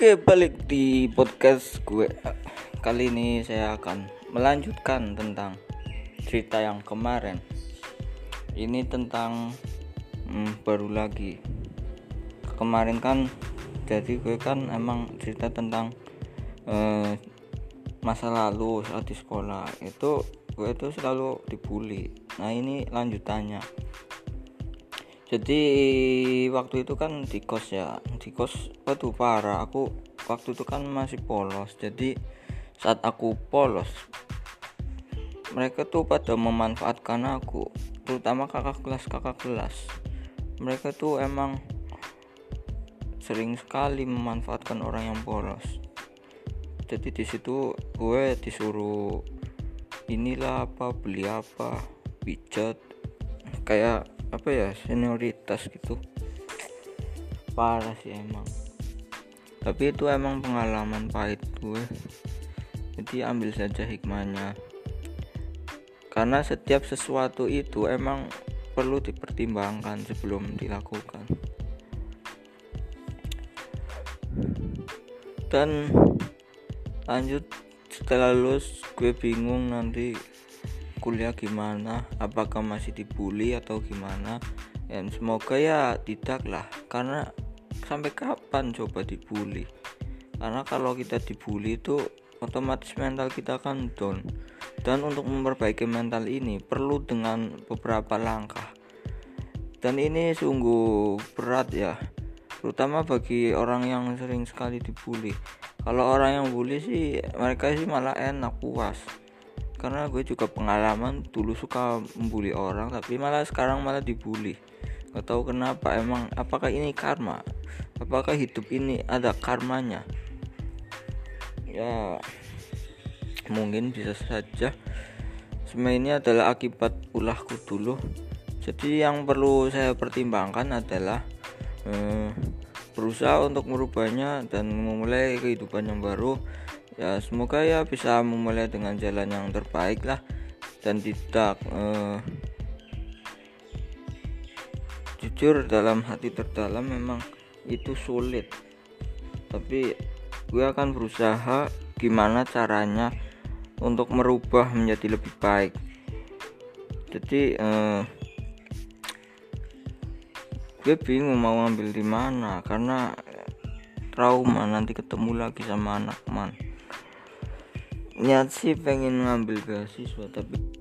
Oke, balik di podcast gue. Kali ini saya akan melanjutkan tentang cerita yang kemarin. Ini tentang hmm, baru lagi. Kemarin kan jadi gue kan emang cerita tentang eh, masa lalu saat di sekolah. Itu gue itu selalu dibully. Nah, ini lanjutannya jadi waktu itu kan di kos ya. Di kos waduh parah. Aku waktu itu kan masih polos. Jadi saat aku polos mereka tuh pada memanfaatkan aku terutama kakak kelas kakak kelas. Mereka tuh emang sering sekali memanfaatkan orang yang polos. Jadi di situ gue disuruh inilah apa beli apa pijat kayak apa ya senioritas gitu. Parah sih emang. Tapi itu emang pengalaman pahit gue. Jadi ambil saja hikmahnya. Karena setiap sesuatu itu emang perlu dipertimbangkan sebelum dilakukan. Dan lanjut setelah lulus gue bingung nanti kuliah gimana? Apakah masih dibully atau gimana? Dan semoga ya tidak lah karena sampai kapan coba dibully? Karena kalau kita dibully itu otomatis mental kita akan down. Dan untuk memperbaiki mental ini perlu dengan beberapa langkah. Dan ini sungguh berat ya terutama bagi orang yang sering sekali dibully. Kalau orang yang bully sih mereka sih malah enak puas karena gue juga pengalaman dulu suka membuli orang tapi malah sekarang malah dibully. Gak tahu kenapa emang apakah ini karma? Apakah hidup ini ada karmanya? Ya mungkin bisa saja. Semua ini adalah akibat ulahku dulu jadi yang perlu saya pertimbangkan adalah eh, berusaha untuk merubahnya dan memulai kehidupan yang baru ya semoga ya bisa memulai dengan jalan yang terbaik lah. Dan tidak uh, jujur dalam hati terdalam memang itu sulit. Tapi gue akan berusaha gimana caranya untuk merubah menjadi lebih baik. Jadi uh, gue bingung mau ngambil di mana karena trauma nanti ketemu lagi sama anak man niat sih pengen ngambil beasiswa tapi